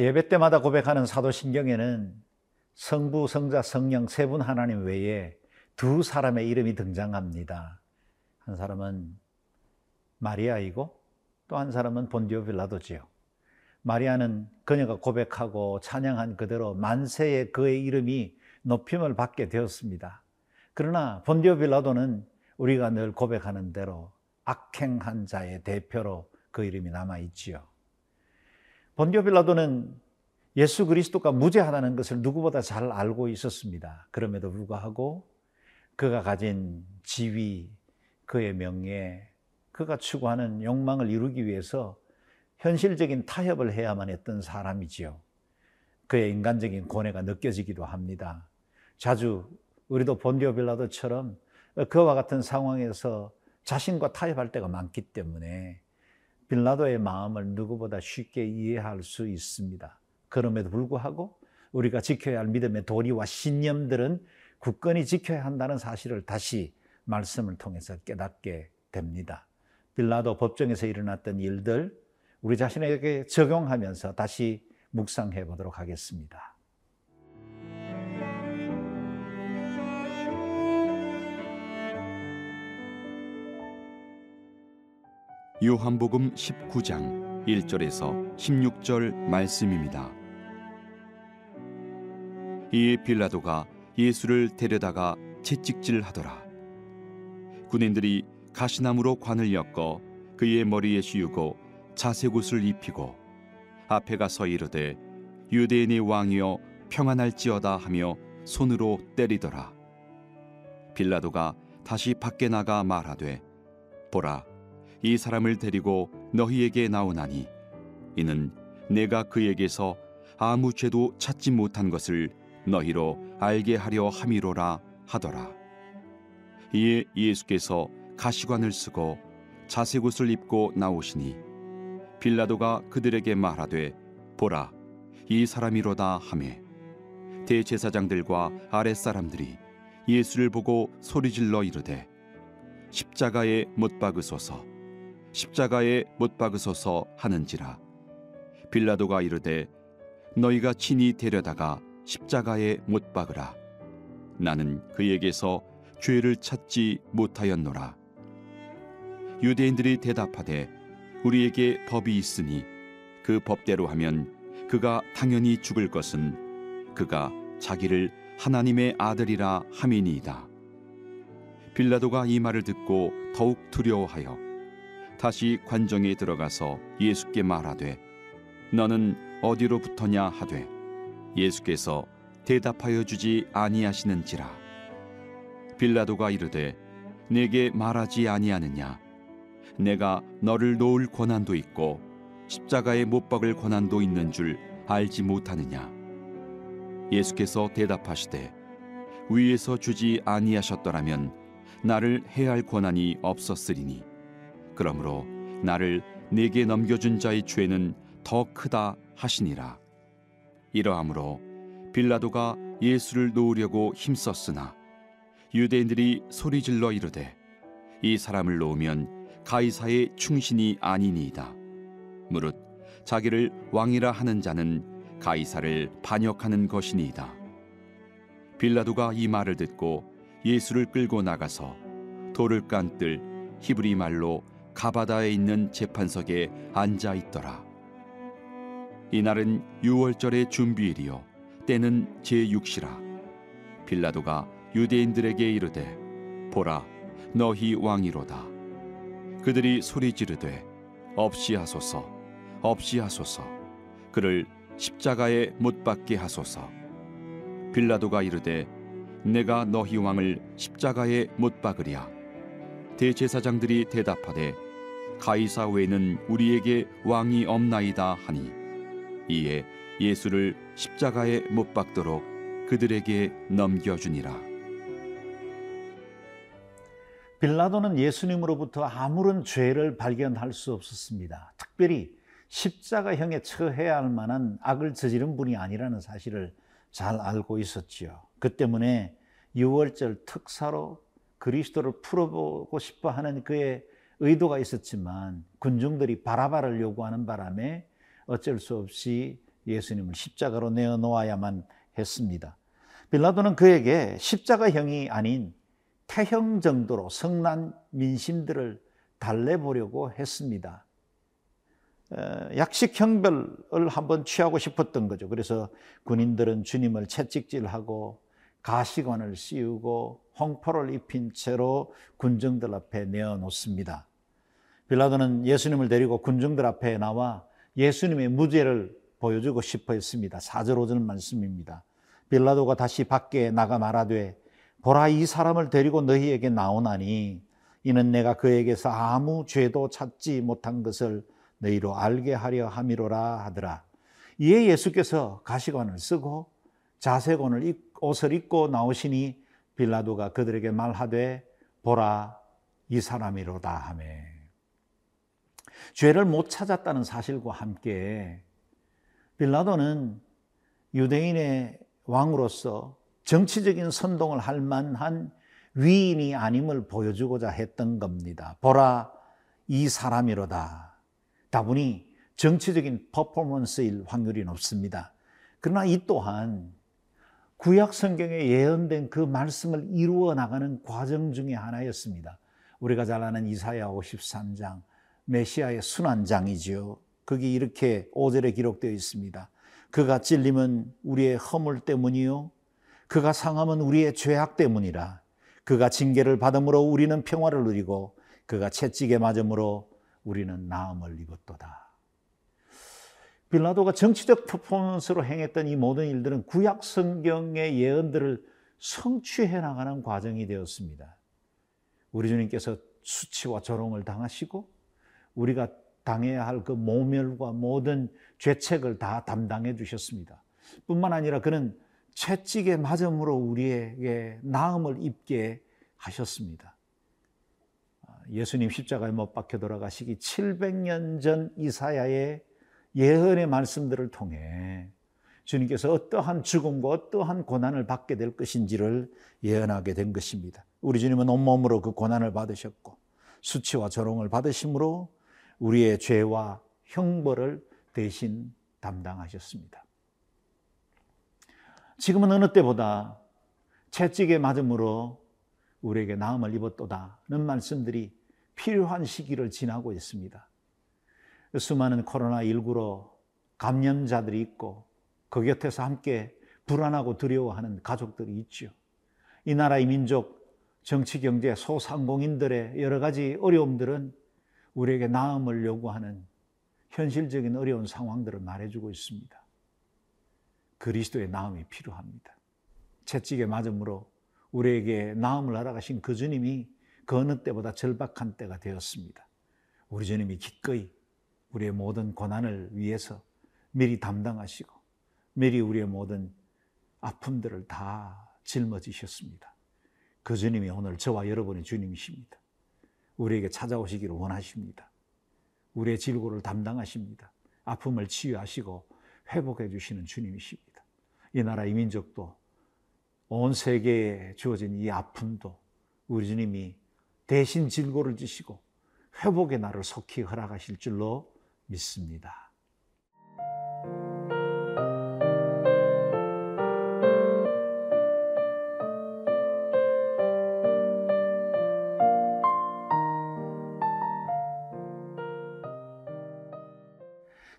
예배 때마다 고백하는 사도신경에는 성부, 성자, 성령 세 분 하나님 외에 두 사람의 이름이 등장합니다. 한 사람은 마리아이고 또 한 사람은 본디오 빌라도지요. 마리아는 그녀가 고백하고 찬양한 그대로 만세의 그의 이름이 높임을 받게 되었습니다. 그러나 본디오 빌라도는 우리가 늘 고백하는 대로 악행한 자의 대표로 그 이름이 남아 있지요. 본디오 빌라도는 예수 그리스도가 무죄하다는 것을 누구보다 잘 알고 있었습니다. 그럼에도 불구하고 그가 가진 지위, 그의 명예, 그가 추구하는 욕망을 이루기 위해서 현실적인 타협을 해야만 했던 사람이지요. 그의 인간적인 고뇌가 느껴지기도 합니다. 자주 우리도 본디오 빌라도처럼 그와 같은 상황에서 자신과 타협할 때가 많기 때문에 빌라도의 마음을 누구보다 쉽게 이해할 수 있습니다. 그럼에도 불구하고 우리가 지켜야 할 믿음의 도리와 신념들은 굳건히 지켜야 한다는 사실을 다시 말씀을 통해서 깨닫게 됩니다. 빌라도 법정에서 일어났던 일들 우리 자신에게 적용하면서 다시 묵상해 보도록 하겠습니다. 요한복음 19장 1절에서 16절 말씀입니다. 이에 빌라도가 예수를 데려다가 채찍질 하더라. 군인들이 가시나무로 관을 엮어 그의 머리에 씌우고 자색옷을 입히고 앞에 가서 이르되 유대인의 왕이여 평안할지어다 하며 손으로 때리더라. 빌라도가 다시 밖에 나가 말하되 보라 이 사람을 데리고 너희에게 나오나니 이는 내가 그에게서 아무 죄도 찾지 못한 것을 너희로 알게 하려 함이로라 하더라. 이에 예수께서 가시관을 쓰고 자색 옷을 입고 나오시니 빌라도가 그들에게 말하되 보라 이 사람이로다 하매 대제사장들과 아랫사람들이 예수를 보고 소리질러 이르되 십자가에 못 박으소서 십자가에 못 박으소서 하는지라. 빌라도가 이르되 너희가 친히 데려다가 십자가에 못 박으라. 나는 그에게서 죄를 찾지 못하였노라. 유대인들이 대답하되 우리에게 법이 있으니 그 법대로 하면 그가 당연히 죽을 것은 그가 자기를 하나님의 아들이라 함이니이다. 빌라도가 이 말을 듣고 더욱 두려워하여 다시 관정에 들어가서 예수께 말하되 너는 어디로부터냐? 하되 예수께서 대답하여 주지 아니하시는지라. 빌라도가 이르되 내게 말하지 아니하느냐? 내가 너를 놓을 권한도 있고 십자가에 못 박을 권한도 있는 줄 알지 못하느냐? 예수께서 대답하시되 위에서 주지 아니하셨더라면 나를 해할 권한이 없었으리니 그러므로 나를 내게 넘겨준 자의 죄는 더 크다 하시니라. 이러함으로 빌라도가 예수를 놓으려고 힘썼으나 유대인들이 소리질러 이르되 이 사람을 놓으면 가이사의 충신이 아니니이다. 무릇 자기를 왕이라 하는 자는 가이사를 반역하는 것이니이다. 빌라도가 이 말을 듣고 예수를 끌고 나가서 돌을 깐뜰 히브리 말로 가바다에 있는 재판석에 앉아 있더라. 이날은 유월절의 준비일이요. 때는 제6시라. 빌라도가 유대인들에게 이르되 보라 너희 왕이로다. 그들이 소리 지르되 없이 하소서 없이 하소서. 그를 십자가에 못 박게 하소서. 빌라도가 이르되 내가 너희 왕을 십자가에 못 박으랴 대제사장들이 대답하되 가이사 외에는 우리에게 왕이 없나이다 하니 이에 예수를 십자가에 못 박도록 그들에게 넘겨주니라 빌라도는 예수님으로부터 아무런 죄를 발견할 수 없었습니다. 특별히 십자가형에 처해야 할 만한 악을 저지른 분이 아니라는 사실을 잘 알고 있었지요. 그 때문에 6월절 특사로 그리스도를 풀어보고 싶어 하는 그의 의도가 있었지만 군중들이 바라바를 요구하는 바람에 어쩔 수 없이 예수님을 십자가로 내어 놓아야만 했습니다. 빌라도는 그에게 십자가형이 아닌 태형 정도로 성난 민심들을 달래보려고 했습니다. 약식 형별을 한번 취하고 싶었던 거죠. 그래서 군인들은 주님을 채찍질하고 가시관을 씌우고 홍포를 입힌 채로 군정들 앞에 내어 놓습니다. 빌라도는 예수님을 데리고 군중들 앞에 나와 예수님의 무죄를 보여주고 싶어 했습니다. 4절 5절 말씀입니다. 빌라도가 다시 밖에 나가 말하되 보라 이 사람을 데리고 너희에게 나오나니 이는 내가 그에게서 아무 죄도 찾지 못한 것을 너희로 알게 하려 함이로라 하더라. 이에 예수께서 가시관을 쓰고 자세관을 옷을 입고 나오시니 빌라도가 그들에게 말하되 보라 이 사람이로다 하매 죄를 못 찾았다는 사실과 함께 빌라도는 유대인의 왕으로서 정치적인 선동을 할 만한 위인이 아님을 보여주고자 했던 겁니다. 보라 이 사람이로다. 다분히 정치적인 퍼포먼스일 확률이 높습니다. 그러나 이 또한 구약 성경에 예언된 그 말씀을 이루어 나가는 과정 중의 하나였습니다. 우리가 잘 아는 이사야 53장, 메시아의 순환장이지요. 거기 이렇게 5절에 기록되어 있습니다. 그가 찔림은 우리의 허물 때문이요. 그가 상함은 우리의 죄악 때문이라. 그가 징계를 받음으로 우리는 평화를 누리고 그가 채찍에 맞음으로 우리는 나음을 입었도다. 빌라도가 정치적 퍼포먼스로 행했던 이 모든 일들은 구약 성경의 예언들을 성취해 나가는 과정이 되었습니다. 우리 주님께서 수치와 조롱을 당하시고 우리가 당해야 할 그 모멸과 모든 죄책을 다 담당해 주셨습니다. 뿐만 아니라 그는 채찍에 맞음으로 우리에게 나음을 입게 하셨습니다. 예수님 십자가에 못 박혀 돌아가시기 700년 전 이사야의 예언의 말씀들을 통해 주님께서 어떠한 죽음과 어떠한 고난을 받게 될 것인지를 예언하게 된 것입니다. 우리 주님은 온몸으로 그 고난을 받으셨고 수치와 조롱을 받으심으로 우리의 죄와 형벌을 대신 담당하셨습니다. 지금은 어느 때보다 채찍에 맞음으로 우리에게 나음을 입었도다는 말씀들이 필요한 시기를 지나고 있습니다. 수많은 코로나19로 감염자들이 있고 그 곁에서 함께 불안하고 두려워하는 가족들이 있죠. 이 나라의 민족, 정치, 경제, 소상공인들의 여러 가지 어려움들은 우리에게 나음을 요구하는 현실적인 어려운 상황들을 말해주고 있습니다. 그리스도의 나음이 필요합니다. 채찍에 맞음으로 우리에게 나음을 알아가신 그 주님이 그 어느 때보다 절박한 때가 되었습니다. 우리 주님이 기꺼이 우리의 모든 고난을 위해서 미리 담당하시고 미리 우리의 모든 아픔들을 다 짊어지셨습니다. 그 주님이 오늘 저와 여러분의 주님이십니다. 우리에게 찾아오시기를 원하십니다. 우리의 질고를 담당하십니다. 아픔을 치유하시고 회복해 주시는 주님이십니다. 이 나라 이 민족도 온 세계에 주어진 이 아픔도 우리 주님이 대신 질고를 지시고 회복의 날을 속히 허락하실 줄로 믿습니다.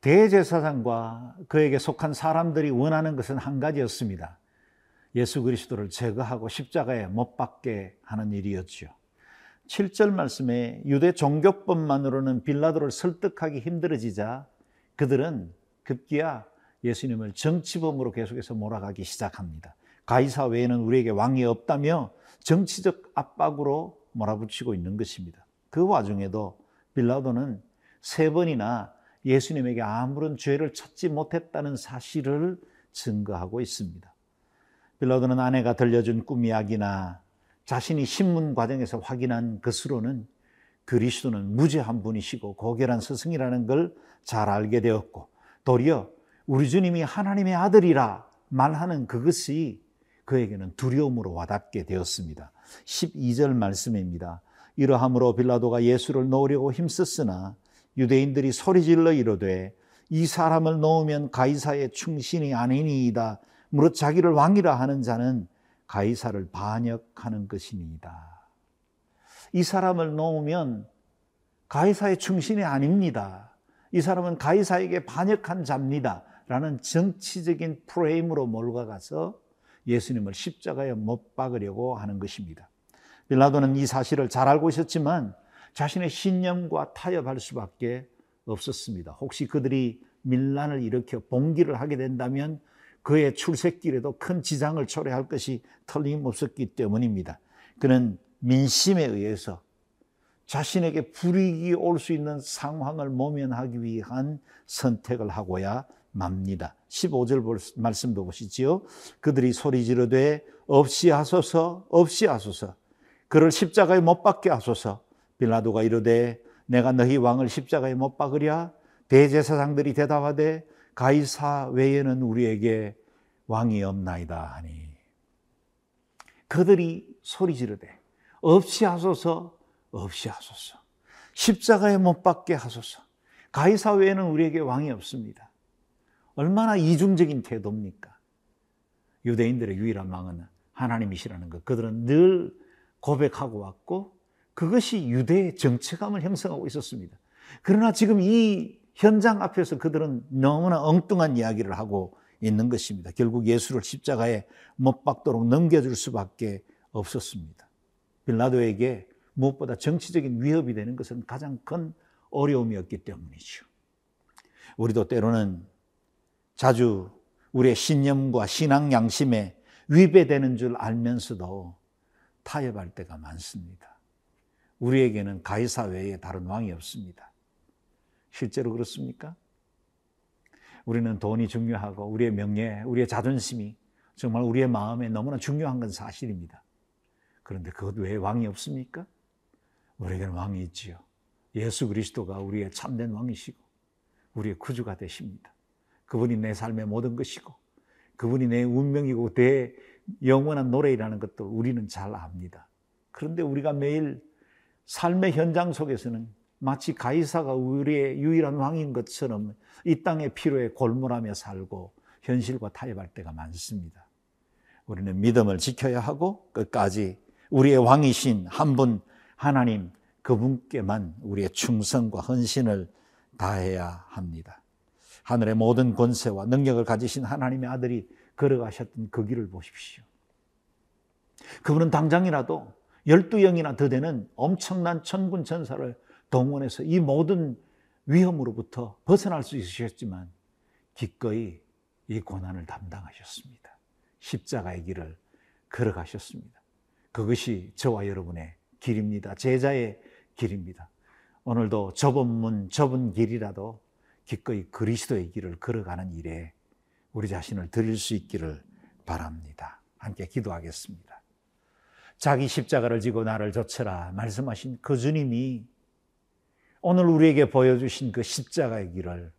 대제사장과 그에게 속한 사람들이 원하는 것은 한 가지였습니다. 예수 그리스도를 제거하고 십자가에 못 박게 하는 일이었죠. 7절 말씀에 유대 종교법만으로는 빌라도를 설득하기 힘들어지자 그들은 급기야 예수님을 정치범으로 계속해서 몰아가기 시작합니다. 가이사 외에는 우리에게 왕이 없다며 정치적 압박으로 몰아붙이고 있는 것입니다. 그 와중에도 빌라도는 세 번이나 예수님에게 아무런 죄를 찾지 못했다는 사실을 증거하고 있습니다. 빌라도는 아내가 들려준 꿈 이야기나 자신이 신문 과정에서 확인한 것으로는 그리스도는 무죄한 분이시고 고결한 스승이라는 걸 잘 알게 되었고 도리어 우리 주님이 하나님의 아들이라 말하는 그것이 그에게는 두려움으로 와닿게 되었습니다. 12절 말씀입니다. 이러함으로 빌라도가 예수를 놓으려고 힘썼으나 유대인들이 소리질러 이르되 이 사람을 놓으면 가이사의 충신이 아니니이다. 무릇 자기를 왕이라 하는 자는 가이사를 반역하는 것이니이다. 이 사람을 놓으면 가이사의 충신이 아닙니다. 이 사람은 가이사에게 반역한 자입니다. 라는 정치적인 프레임으로 몰아가서 예수님을 십자가에 못 박으려고 하는 것입니다. 빌라도는 이 사실을 잘 알고 있었지만 자신의 신념과 타협할 수밖에 없었습니다. 혹시 그들이 밀란을 일으켜 봉기를 하게 된다면 그의 출세길에도 큰 지장을 초래할 것이 틀림없었기 때문입니다. 그는 민심에 의해서 자신에게 불이익이 올 수 있는 상황을 모면하기 위한 선택을 하고야 맙니다. 15절 말씀도 보시지요. 그들이 소리 지르되 없이 하소서 없이 하소서 그를 십자가에 못 박게 하소서 빌라도가 이르되 내가 너희 왕을 십자가에 못 박으랴 대제사장들이 대답하되 가이사 외에는 우리에게 왕이 없나이다 하니 그들이 소리 지르되 없이 하소서 없이 하소서 십자가에 못 박게 하소서 가이사 외에는 우리에게 왕이 없습니다. 얼마나 이중적인 태도입니까? 유대인들의 유일한 왕은 하나님이시라는 것. 그들은 늘 고백하고 왔고 그것이 유대의 정체감을 형성하고 있었습니다. 그러나 지금 이 현장 앞에서 그들은 너무나 엉뚱한 이야기를 하고 있는 것입니다. 결국 예수를 십자가에 못 박도록 넘겨줄 수밖에 없었습니다. 빌라도에게 무엇보다 정치적인 위협이 되는 것은 가장 큰 어려움이었기 때문이죠. 우리도 때로는 자주 우리의 신념과 신앙 양심에 위배되는 줄 알면서도 타협할 때가 많습니다. 우리에게는 가이사 외에 다른 왕이 없습니다. 실제로 그렇습니까? 우리는 돈이 중요하고 우리의 명예, 우리의 자존심이 정말 우리의 마음에 너무나 중요한 건 사실입니다. 그런데 그것 외에 왕이 없습니까? 우리에게는 왕이 있지요. 예수 그리스도가 우리의 참된 왕이시고 우리의 구주가 되십니다. 그분이 내 삶의 모든 것이고 그분이 내 운명이고 내 영원한 노래이라는 것도 우리는 잘 압니다. 그런데 우리가 매일 삶의 현장 속에서는 마치 가이사가 우리의 유일한 왕인 것처럼 이 땅의 피로에 골몰하며 살고 현실과 타협할 때가 많습니다. 우리는 믿음을 지켜야 하고 끝까지 우리의 왕이신 한 분 하나님 그분께만 우리의 충성과 헌신을 다해야 합니다. 하늘의 모든 권세와 능력을 가지신 하나님의 아들이 걸어가셨던 그 길을 보십시오. 그분은 당장이라도 열두 영이나 더 되는 엄청난 천군 천사를 동원해서 이 모든 위험으로부터 벗어날 수 있으셨지만 기꺼이 이 고난을 담당하셨습니다. 십자가의 길을 걸어가셨습니다. 그것이 저와 여러분의 길입니다. 제자의 길입니다. 오늘도 좁은 문, 좁은 길이라도 기꺼이 그리스도의 길을 걸어가는 일에 우리 자신을 드릴 수 있기를 바랍니다. 함께 기도하겠습니다. 자기 십자가를 지고 나를 좇으라 말씀하신 그 주님이 오늘 우리에게 보여주신 그 십자가의 길을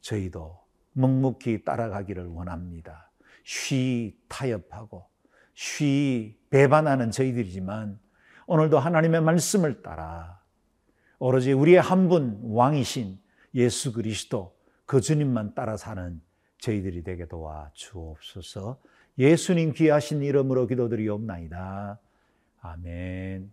저희도 묵묵히 따라가기를 원합니다. 쉬 타협하고 쉬 배반하는 저희들이지만 오늘도 하나님의 말씀을 따라 오로지 우리의 한 분 왕이신 예수 그리스도 그 주님만 따라 사는 저희들이 되게 도와 주옵소서. 예수님 귀하신 이름으로 기도드리옵나이다. 아멘.